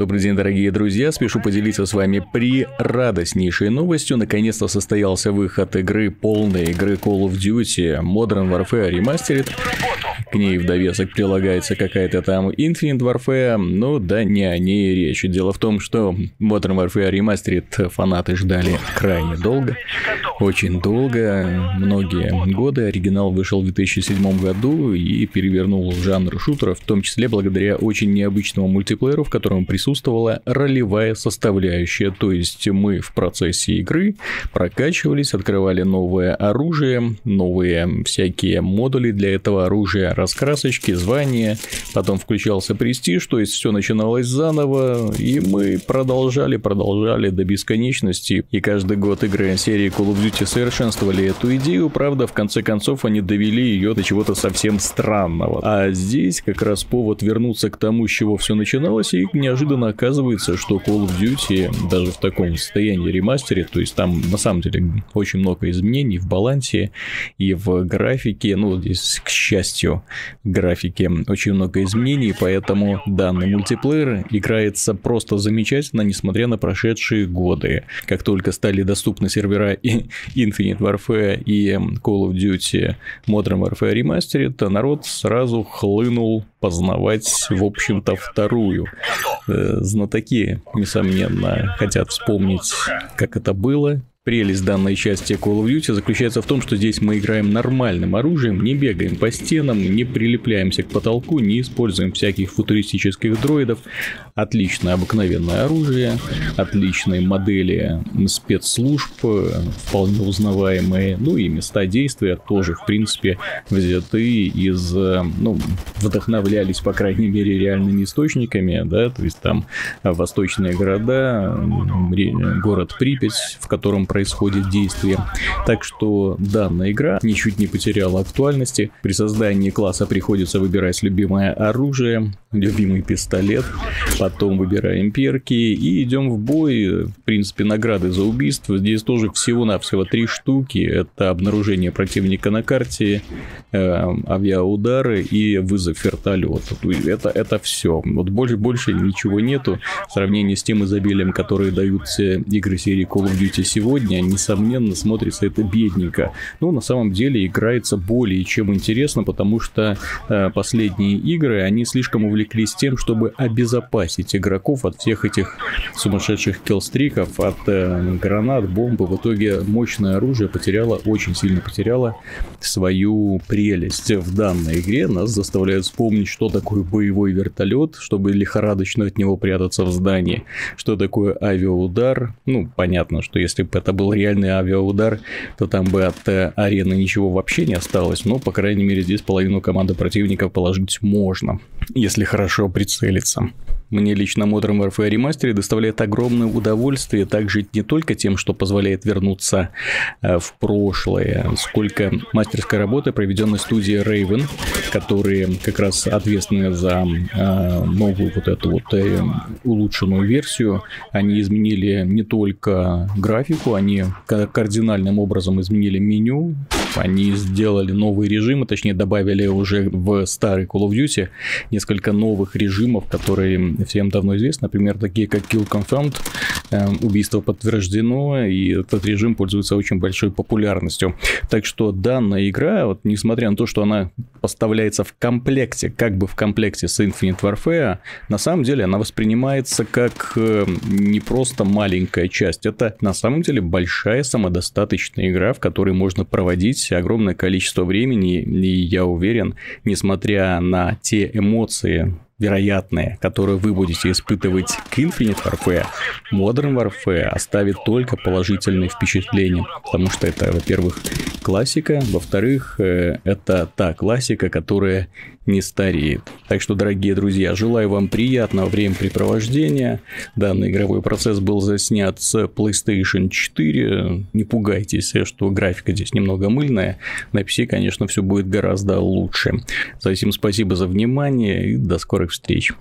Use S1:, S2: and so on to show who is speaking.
S1: Добрый день, дорогие друзья. Спешу поделиться с вами при радостнейшей новостью. Наконец-то состоялся выход игры, полной игры Call of Duty Modern Warfare Remastered. К ней в довесок прилагается какая-то там Infinite Warfare, но да не о ней речь. Дело в том, что Modern Warfare Remastered фанаты ждали крайне долго, очень долго, многие годы. Оригинал вышел в 2007 году и перевернул жанр шутеров, в том числе благодаря очень необычному мультиплееру, в котором присутствовала ролевая составляющая, то есть мы в процессе игры прокачивались, открывали новое оружие, новые всякие модули для этого оружия, раскрасочки, звания, потом включался престиж, то есть все начиналось заново, и мы продолжали, продолжали до бесконечности, и каждый год игры серии Call of Duty совершенствовали эту идею, правда, в конце концов они довели ее до чего-то совсем странного. А здесь как раз повод вернуться к тому, с чего все начиналось, и неожиданно оказывается, что Call of Duty даже в таком состоянии ремастере, то есть там на самом деле очень много изменений в балансе и в графике, ну, здесь, к счастью, графике очень много изменений, поэтому данный мультиплеер играется просто замечательно, несмотря на прошедшие годы. Как только стали доступны сервера Infinite Warfare и Call of Duty Modern Warfare Remastered, народ сразу хлынул познавать, в общем-то, вторую. Э, знатоки, несомненно, хотят вспомнить, как это было, Прелесть данной части Call of Duty заключается в том, что здесь мы играем нормальным оружием, не бегаем по стенам, не прилепляемся к потолку, не используем всяких футуристических дроидов. Отличное обыкновенное оружие, отличные модели спецслужб, вполне узнаваемые, ну и места действия тоже, в принципе, взяты из, ну, вдохновлялись, по крайней мере, реальными источниками, да, то есть там восточные города, город Припять, в котором происходит действие. Так что данная игра ничуть не потеряла актуальности. При создании класса приходится выбирать любимое оружие, любимый пистолет, потом выбираем перки и идем в бой. В принципе, награды за убийство. Здесь тоже всего-навсего три штуки. Это обнаружение противника на карте, э, авиаудары и вызов вертолета. Это, это все. Вот больше, больше ничего нету в сравнении с тем изобилием, которые дают игры серии Call of Duty сегодня сегодня, несомненно, смотрится это бедненько. Но на самом деле играется более чем интересно, потому что э, последние игры, они слишком увлеклись тем, чтобы обезопасить игроков от всех этих сумасшедших киллстриков, от э, гранат, бомбы. В итоге мощное оружие потеряло, очень сильно потеряло свою прелесть. В данной игре нас заставляют вспомнить, что такое боевой вертолет, чтобы лихорадочно от него прятаться в здании, что такое авиаудар. Ну, понятно, что если бы это это был реальный авиаудар, то там бы от э, арены ничего вообще не осталось. Но, по крайней мере, здесь половину команды противников положить можно, если хорошо прицелиться. Мне лично Modern Warfare Remastered доставляет огромное удовольствие также не только тем, что позволяет вернуться э, в прошлое, сколько мастерской работы, проведенной студией Raven, которые как раз ответственны за э, новую вот эту вот э, улучшенную версию. Они изменили не только графику, они кардинальным образом изменили меню, они сделали новые режимы, точнее добавили уже в старый Call of Duty несколько новых режимов, которые всем давно известны, например, такие как Kill Confirmed, эм, убийство подтверждено, и этот режим пользуется очень большой популярностью. Так что данная игра, вот несмотря на то, что она поставляется в комплекте, как бы в комплекте с Infinite Warfare, на самом деле она воспринимается как эм, не просто маленькая часть, это на самом деле большая самодостаточная игра, в которой можно проводить огромное количество времени, и я уверен, несмотря на те эмоции, вероятные, которые вы будете испытывать к Infinite Warfare, Modern Warfare оставит только положительные впечатления, потому что это, во-первых, классика, во-вторых, э, это та классика, которая не стареет. Так что, дорогие друзья, желаю вам приятного времяпрепровождения. Данный игровой процесс был заснят с PlayStation 4. Не пугайтесь, что графика здесь немного мыльная. На PC, конечно, все будет гораздо лучше. Затем спасибо за внимание и до скорых встреч.